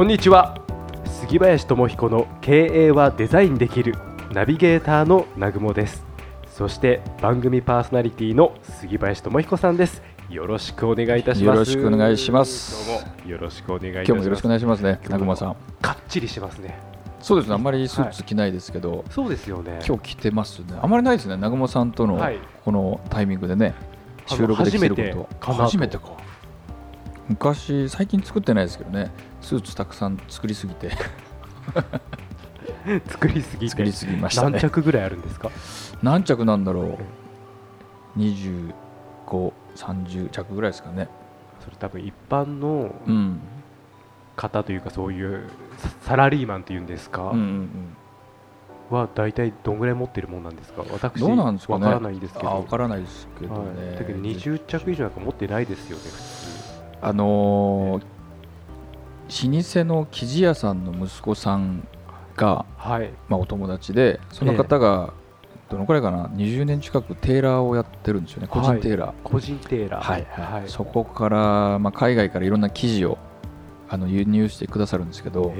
こんにちは。杉林智彦の経営はデザインできるナビゲーターの南雲です。そして番組パーソナリティの杉林智彦さんです。よろしくお願いいたします。よろしくお願いします。どうもよろしくお願いいたします。今日もよろしくお願いしますね、南雲さん。かっちりしますね。そうですね、あんまりスーツ着ないですけど、そうですよね。今日着てますね。あんまりないですね、南雲さんとのはい。このタイミングでね、収録できてる初めてこと。初めてか。昔、最近作ってないですけどね、スーツたくさん作りすぎて、作りすぎて。作りすぎました何ね。着ぐらいあるんですか？何着なんだろう、25、30着ぐらいですかね。それ多分一般のうん。方というかそういうササラリーマンというんですか、うんうんうん。は大体どんぐらい持ってるもんなんですか？私どうなんですかね。わからないんですけど。あ分からないですけどはい、ね。だけど20着以上なんか持ってないですよね普通。あのー老舗の生地屋さんの息子さんが、はい。まあ、お友達でその方がどのくらいかな？20年近くテーラーをやってるんですよね。個人テーラー、個人テーラー。はい。はい。そこから、まあ、海外からいろんな生地をあの輸入してくださるんですけど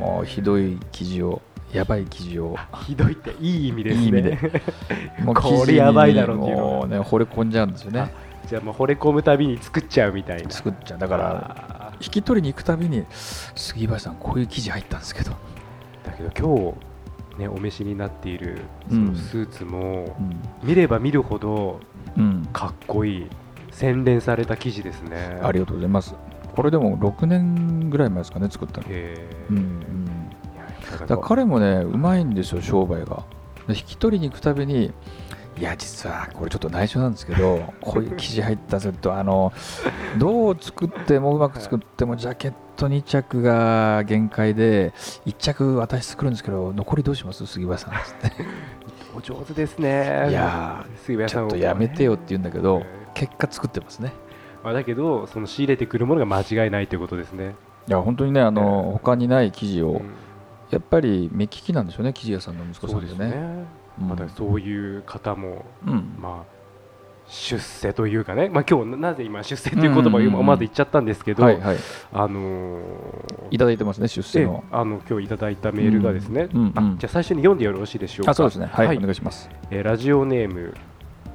もうひどい生地をやばい生地を。ひどいっていい意味ですね。いい意味で。もうこれ生地にやばいだろっていうのもうね惚れ込んじゃうんですよね。じゃあもう惚れ込むたびに作っちゃうみたいな。作っちゃう。だからあ引き取りに行くたびに杉林さんこういう生地入ったんですけど、ーだけど今日ねお召しになっているそうん。のスーツもうん。見れば見るほどうん、かっこいい洗練された生地ですね。ありがとうございます。これでも6年ぐらい前ですかね、作ったの。うんうん、だ彼もね、うまいんですよ、商売が。で引き取りに行くたびに、いや、実はこれちょっと内緒なんですけど、こういう生地入ったセット、あのどう作ってもうまく作っても、ジャケット2着が限界で、1着私作るんですけど、残りどうします？杉林さん。っつって。お上手ですね。いや杉林さんちょっとやめてよって言うんだけどえー、結果作ってますね。まあ、だけどその仕入れてくるものが間違いないということですね、いや、本当にね、あの他にない生地を、うん。やっぱり目利きなんでしょうね、生地屋さんの息子さんでね。うん。まだそういう方も、うん。まあ、出世というかね、まあ今日なぜ今出世という言葉をうんうんうん。今まず言っちゃったんですけど、はいはい、あのーいただいてますね、出世えの。あの今日いただいたメールがですね、うんうんあじゃあ最初に読んでよろしいでしょうか。あ、そうですね、はい、はい。お願いします。えーラジオネーム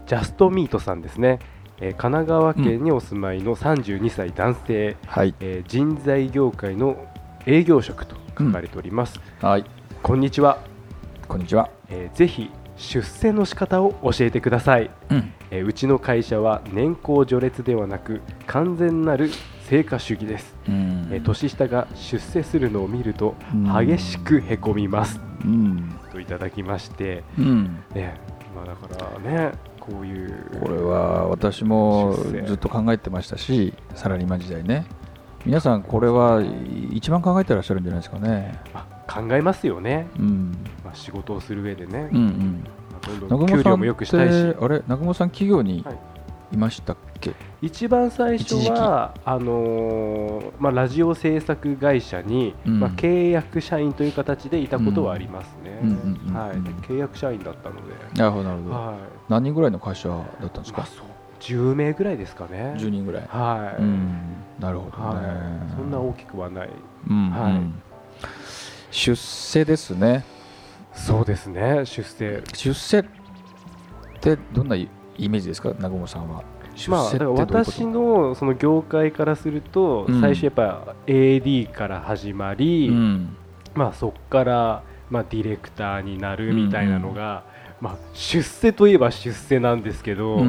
ジャストミートさんですね、えー神奈川県にお住まいの32歳男性、はい、えー人材業界の営業職と書かれております、はい、こんにちは、こんにちは。えーぜひ出世の仕方を教えてください、うん、えーうちの会社は年功序列ではなく完全なる成果主義です、うん。えー年下が出世するのを見るとうん。激しくへこみます、うん、といただきまして、うん、ねまあ、だからねこういうこれは私もずっと考えてましたし、サラリーマン時代ね。皆さん、これは一番考えてらっしゃるんじゃないですかね。まあ考えますよね、うん、まあ、仕事をする上でね、うん、うん。給料もよくしたいし、て、あれ、南雲さん、企業にはい。いましたっけ、一番最初はあのーまあ、ラジオ制作会社に、うん。まあ、契約社員という形でいたことはありますね、はい、で契約社員だったので、なるほど、なるほど。はい。何人ぐらいの会社だったんですか？まあ、そう。10名ぐらいですかね、10人ぐらい。はい、うん、なるほどね。はい、そんな大きくはない、うんはい。うん出世ですね。そうですね、出世、出世ってどんなイメージですか、南雲さんは。出まあ、世だからってどういうこと？私のその業界からすると、うん最初やっぱ AD から始まり、うん。まあ、そこから、まあ、ディレクターになるみたいなのが、まあ、出世といえば出世なんですけど、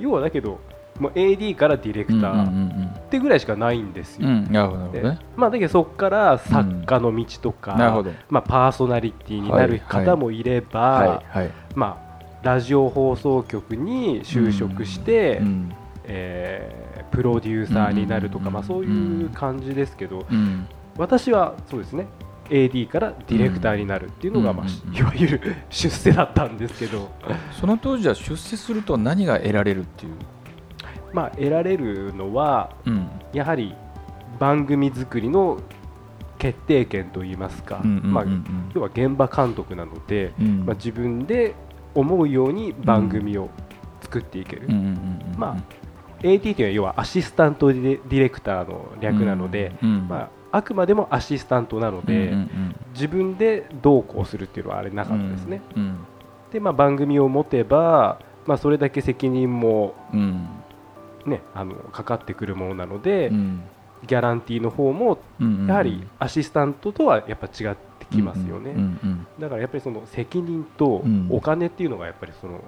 要はだけどもう AD からディレクタうんうんーってぐらいしかないんですよ。うんうんなるほどね。まあ、だけどそこから作家の道とか、なるほど。まあ、パーソナリティになる方もいれば、はいはい。まあ、ラジオ放送局に就職して、うんえープロデューサーになるとか、うんまあ、そういう感じですけど、うん私はそうですね AD からディレクターになるっていうのが、まあうんうんうんいわゆる出世だったんですけど、その当時は出世すると何が得られるっていう、まあ、得られるのはうん。やはり番組作りの決定権といいますか、うんうんうんうん。まあ、要は現場監督なので、うん。まあ、自分で思うように番組を作っていける、うんうんうんうんまあ AT というのは要はアシスタントディレクターの略なので、うんうんまあ、あくまでもアシスタントなので、うんうん自分でどうこうするっていうのはあれなかったですね。うん。で、まあ、番組を持てば、まあ、それだけ責任も、うんね、あのかかってくるものなので、うん。ギャランティーの方もうんやはりアシスタントとはやっぱ違ってきますよね、だからやっぱりその責任とうん。お金っていうのがやっぱりその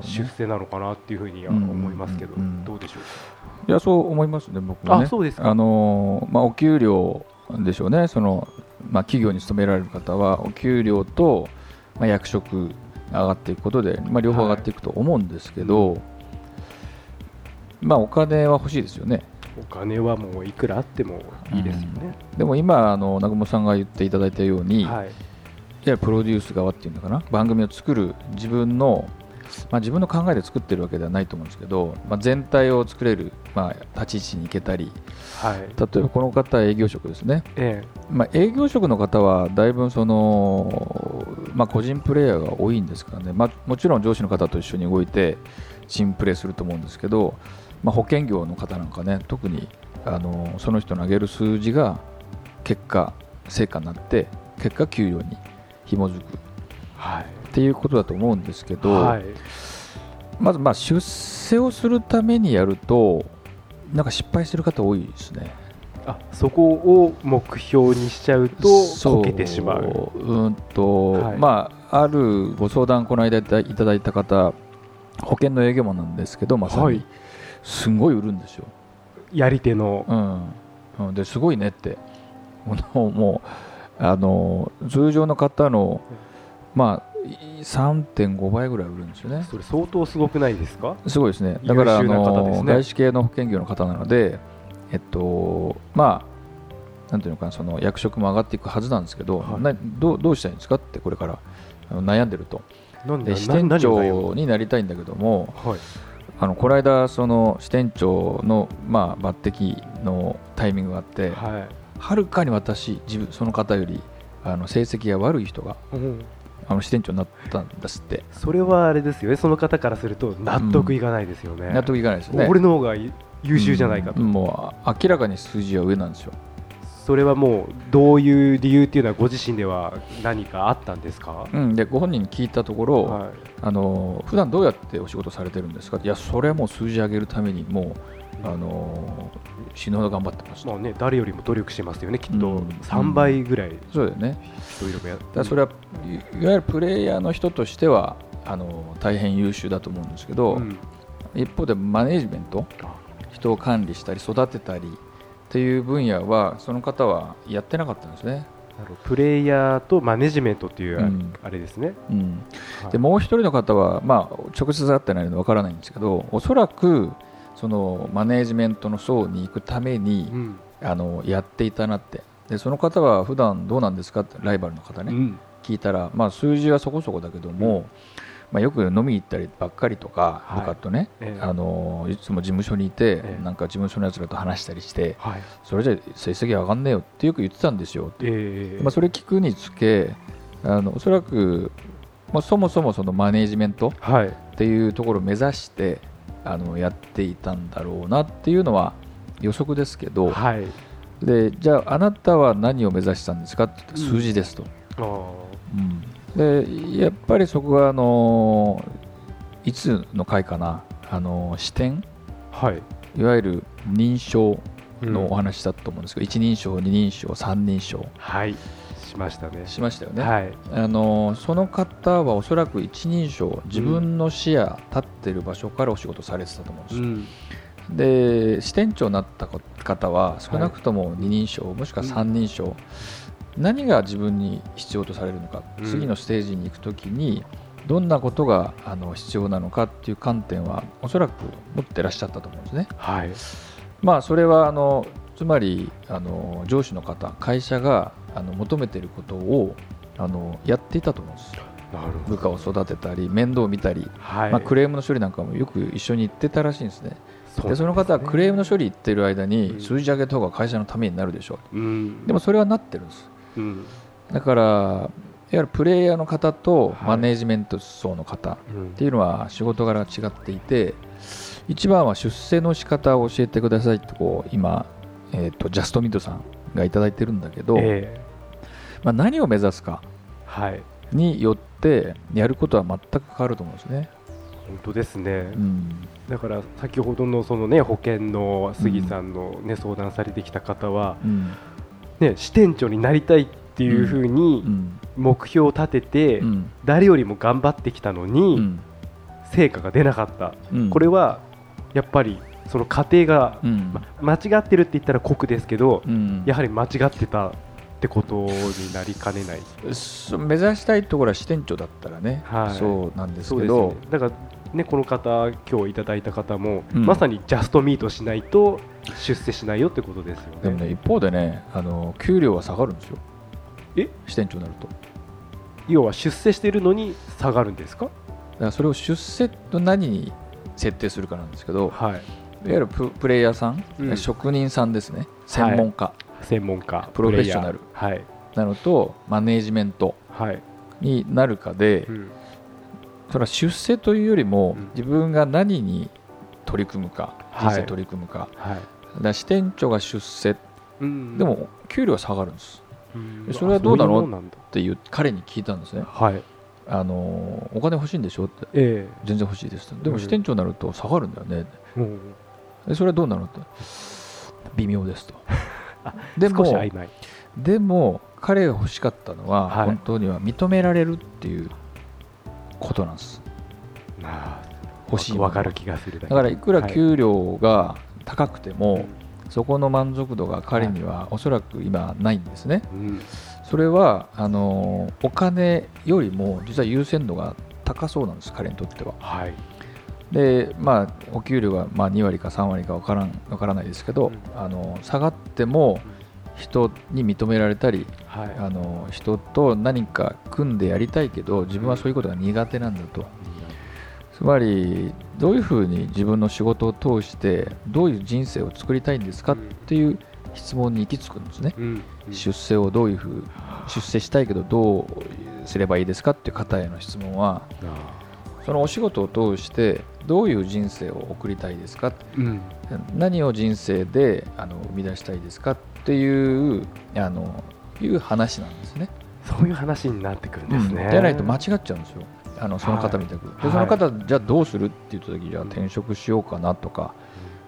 出世なのかなっていうふうには思いますけど、どうでしょういやそう思いますね僕はね。あそうですか。あのーまあお給料でしょうね。そのまあ企業に勤められる方はお給料とまあ役職上がっていくことでまあ両方上がっていくと思うんですけど、まあお金は欲しいですよね。お金はもういくらあってもいいですよね、でも今あの南雲さんが言っていただいたように、はい。いやプロデュース側っていうのかな？番組を作る自分の、まあ、自分の考えで作ってるわけではないと思うんですけど、まあ、全体を作れる、まあ、立ち位置に行けたりはい。例えばこの方は営業職ですね、えまあ、営業職の方はだいぶその、まあ、個人プレイヤーが多いんですからね、まあ、もちろん上司の方と一緒に動いてチームプレーすると思うんですけど、まあ、保険業の方なんかね特にあのその人の上げる数字が結果成果になって結果給与に紐づく。えはい。っていうことだと思うんですけど、はい。まずまあ出世をするためにやるとなんか失敗してる方多いですね。あそこを目標にしちゃうとそう。こけてしまう。うんと、はい。まああるご相談この間いたいただいた方保険の営業マンなんですけどまさに、はいすんごい売るんですよ。やり手の。うん。うん、ですごいねって。もうもうあの通常の方のまあい3.5倍ぐらい売るんですよね。それ相当すごくないですか？すごいですね。だからあ優秀な方ですね。の外資系の保険業の方なので、えっとまあなんていうのかなその役職も上がっていくはずなんですけど、はい。などうどうしたらいいんですかってこれから悩んでると。なんで支店長になりたいんだけども、はいあのこの間その支店長のまあ抜擢のタイミングがあって、はい。はるかに私自分その方よりあの成績が悪い人がうん。あの支店長になったんですって。それはあれですよね。その方からすると納得いかないですよね、納得いかないですよね。俺の方が優秀じゃないかと、うん。もう明らかに数字は上なんですよ。それはもうどういう理由っていうのはご自身では何かあったんですか、うん、でご本人に聞いたところ、はい。あの普段どうやってお仕事されてるんですかいやそれはもう数字上げるためにもうあの死ぬほど頑張ってますと、まあね、誰よりも努力してますよねきっと。うん。3倍ぐらい。そうだよね。だそれはいいわゆるプレイヤーの人としてはあの大変優秀だと思うんですけど、うん。一方でマネージメント人を管理したり育てたりっていう分野はその方はやってなかったんですね、プレイヤーとマネジメントっていうあ,、れですね、うん、はい。でもう一人の方は、まあ、直接会ってないのでわからないんですけどおそらくそのマネージメントの層に行くために、うん。あのやっていたなって。でその方は普段どうなんですかってライバルの方ね、うん。聞いたら、まあ、数字はそこそこだけども、まあ、よく飲みに行ったりばっかりとか、はい。部下とね、ええ。あのいつも事務所にいて、ええ。なんか事務所のやつらと話したりしてはい。それじゃ成績上がんねえよってよく言ってたんですよって、えーまあ、それ聞くにつけあのおそらく、まあ、そもそもそのマネージメントはい。っていうところを目指してあのやっていたんだろうなっていうのは予測ですけど、はい。でじゃああなたは何を目指したんですかって言ったら数字ですと、あーうん。でやっぱりそこがあのいつの回かなあの視点？はい。いわゆる認証のうん。お話だと思うんですけど、一人称二人称三人称。はい。しましたね。しましたよね、はい。あのその方はおそらく一人称自分の視野、立ってる場所からお仕事されてたと思うんですよ、うん。で支店長になった方は少なくとも二人称、もしくは三人称、何が自分に必要とされるのか、うん。次のステージに行くときにどんなことがあの必要なのかっていう観点はおそらく持ってらっしゃったと思うんですね。はい。まあそれはあのつまりあの上司の方会社があの求めていることをあのやっていたと思うんです。なる部下を育てたり面倒を見たり、はい。まあ、クレームの処理なんかもよく一緒に行ってたらしいんですね。そうでその方はクレームの処理行ってる間にうん。数字上げた方が会社のためになるでしょう。ん。うでもそれはなってるんですうん。だからいわゆるプレイヤーの方とはい。マネージメント層の方っうん。ていうのは仕事柄が違っていて一番は出世の仕方を教えてくださいってこう今、えー、とジャストミートさんがいただいてるんだけど、ええ。まあ、何を目指すかはい。によってやることは全く変わると思うんですね。本当ですね、うん。だから先ほどのそのね保険の杉さんのね、相談されてきた方はうんね支店長になりたいっていうふううにん。目標を立てて、うん。誰よりも頑張ってきたのに、うん。成果が出なかった、うん。これはやっぱりその過程が、間違ってるって言ったら酷ですけど、うん。やはり間違ってたってことになりかねない。そ目指したいところは支店長だったらね、はい。そうなんですけど。よね。だからねこの方今日いただいた方も、うん。まさにジャストミートしないと出世しないよってことですよね。でもね一方でねあの給料は下がるんですよ。え？支店長になると。要は出世してるのに下がるんですか？だからそれを出世と何に設定するかなんですけどはい。いわゆるププレイヤーさん、うん。職人さんですね。専門家。専門家プロフェッショナル。プレイヤー。なのとマネージメントはいはい、になるかで、うんそれは出世というよりも、うん。自分が何に取り組むかはい。人生取り組むか,、はい。だ支店長が出世。うんでも給料は下がるんです。うん。それはどうなの？あそいもんなんだ。っていう彼に聞いたんですね。はい。あのお金欲しいんでしょ？って。え全然欲しいですとでもうん。支店長になると下がるんだよね。えうん。でそれはどうなの？って。微妙ですと。で少もでも彼が欲しかったのは、はい。本当には認められるっていうことなんです。ああ欲しいもの。わかる気がするだだからいくらはい。給料が高くても、うん。そこの満足度が彼にはおそらく今ないんですね。うん。それはあのお金よりも実は優先度が高そうなんです、彼にとっては。はい。で、まあ、お給料がまあ2割か3割か分からん分からないですけど、うん。あの下がっても人に認められたりはい。あの人と何か組んでやりたいけど自分はそういうことが苦手なんだと。つまりどういうふうに自分の仕事を通してどういう人生を作りたいんですかっていう質問に行き着くんですね。うん出世をどういうふう出世したいけどどうすればいいですかっていう方への質問はあ。そのお仕事を通してどういう人生を送りたいですかーうん。何を人生であの生み出したいですかっていうあのいう話なんですね。そういう話になってくるんですね、うん。じゃないと間違っちゃうんですよ。あのその方みたく、はい。でその方、じゃあどうするって言った時じゃあ転職しようかなとか、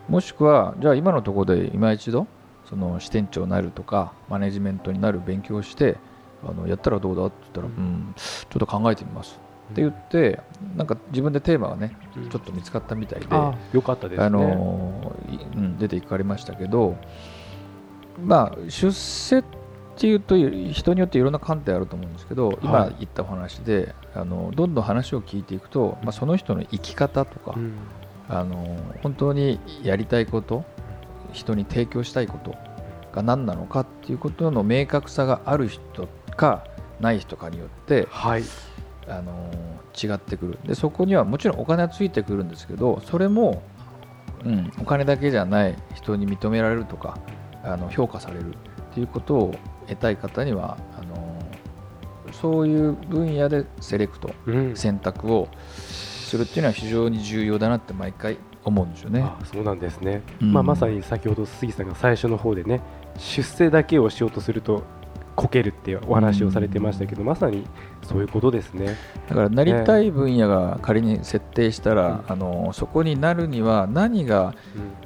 もしくはじゃあ今のところで今一度その支店長になるとかマネジメントになる勉強をしてあのやったらどうだって言ったら、ううんん、ちょっと考えてみます。って言ってなんか自分でテーマがねうんちょっと見つかったみたいで、あよかったですね。あのいうん、出ていかれましたけど、まあ、出世っていうと人によっていろんな観点あると思うんですけど、今はい。言ったお話であのどんどん話を聞いていくと、まあ、その人の生き方とか、うん。あの本当にやりたいこと人に提供したいことが何なのかっていうことの明確さがある人かない人かによってはい。あの違ってくる。でそこにはもちろんお金はついてくるんですけどそれも、うん、お金だけじゃない人に認められるとかあの評価されるっていうことを得たい方にはあのそういう分野でセレクトうん。選択をするっていうのは非常に重要だなって毎回思うんですよね。あそうなんですね、うん。まあ、まさに先ほど杉さんが最初の方でね出世だけをしようとするとこけるっていうお話をされてましたけど、まさにそういうことですね。だからなりたい分野が仮に設定したら、あのそこになるには何が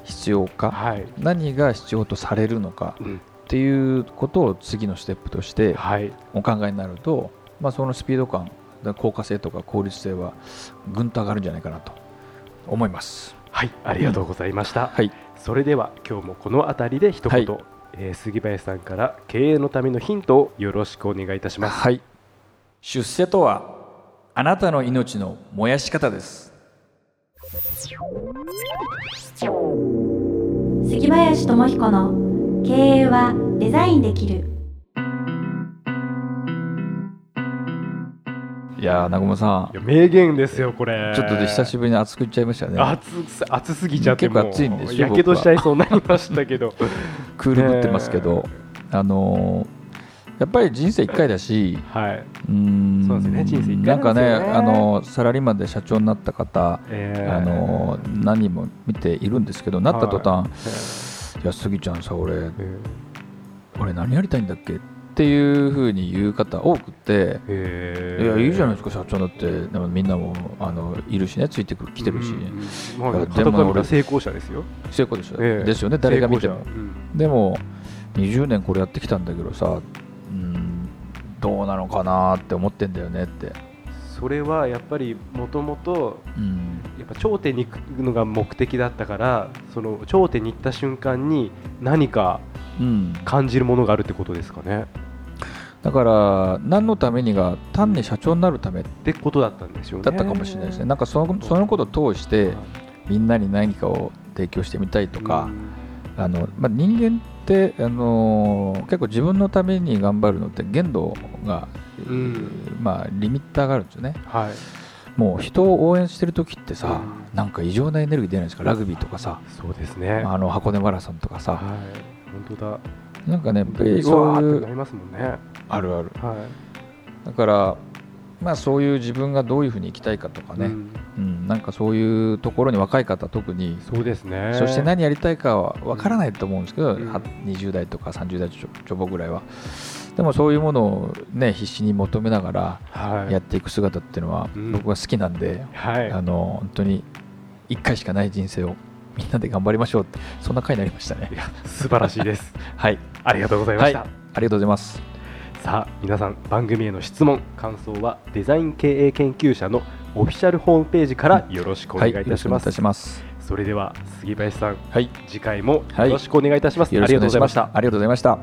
必要か、はい、何が必要とされるのかうん。っていうことを次のステップとしてはい、お考えになると、まあ、そのスピード感効果性とか効率性はぐんと上がるんじゃないかなと思います。はい、ありがとうございました。はい、それでは今日もこの辺りで一言、はいえー杉林さんから経営のためのヒントをよろしくお願いいたします。はい、出世とはあなたの命の燃やし方です。杉林智彦の経営はデザインできるいやー南雲さいや名言ですよこれ。んちょっとで久しぶりに熱く言っちゃいましたね。熱す熱すぎちゃって結構熱いんですよやけどしちゃいそうになりましたけど。クールぶってますけど、あのーやっぱり人生1回だしはい。うーんそうですね人生一回なんかねあのサラリーマンで社長になった方、えーあの何人も見ているんですけどなった途端「い。やスギちゃんさ俺え俺何やりたいんだっけ?」っていうふうに言う方多くてー「えー。いやいいじゃないですか社長だって。でもみんなもあのいるしねついてくる来てるし、うんうんまあでも俺成功者ですよ。成功ですよ,、ええ。ですよね誰が見ても。うん。でも20年これやってきたんだけどさうんどうなのかなって思ってんだよねって、それはやっぱりもともと頂点に行くのが目的だったからその頂点に行った瞬間に何かうん、感じるものがあるってことですかねだから何のためにが単に社長になるためってことだったんでしょうね。だったかもしれないですね。なんかそのそのことを通してみんなに何かを提供してみたいとか、あのまあ、人間って、あのー結構自分のために頑張るのって限度が、うん。まあ、リミッターがあるんですよね。はい。もう人を応援してる時ってさ、うん。なんか異常なエネルギー出ないですか？ラグビーとかさ。そうですね。あの箱根マラソンとかさ。はい。本当だなんかねやっぱりうわそういうーってなりますもんね。あるある。はい。だからまあそういう自分がどういうふうに生きたいかとかね、うん。うんなんかそういうところに若い方特にそうですね。そして何やりたいかは分からないと思うんですけど、うん。は20代とか30代ちょちょぼぐらいは。でもそういうものをね必死に求めながらはい。やっていく姿っていうのはうん。僕は好きなんで、はい。あの本当に1回しかない人生をみんなで頑張りましょうってそんな回になりましたね。いや素晴らしいです。はい。ありがとうございました、はい。ありがとうございます。さあ皆さん番組への質問感想はデザイン経営研究者のオフィシャルホームページからよろしくお願いいたします,、はい、よろしくお願いいたします。それでは杉林さんはい。次回もよろしくお願いいたします、ありがとうございました。ありがとうございました。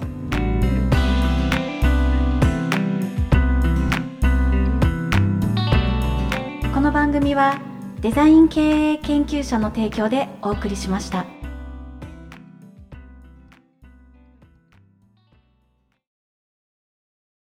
この番組はデザイン経営研究者の提供でお送りしました。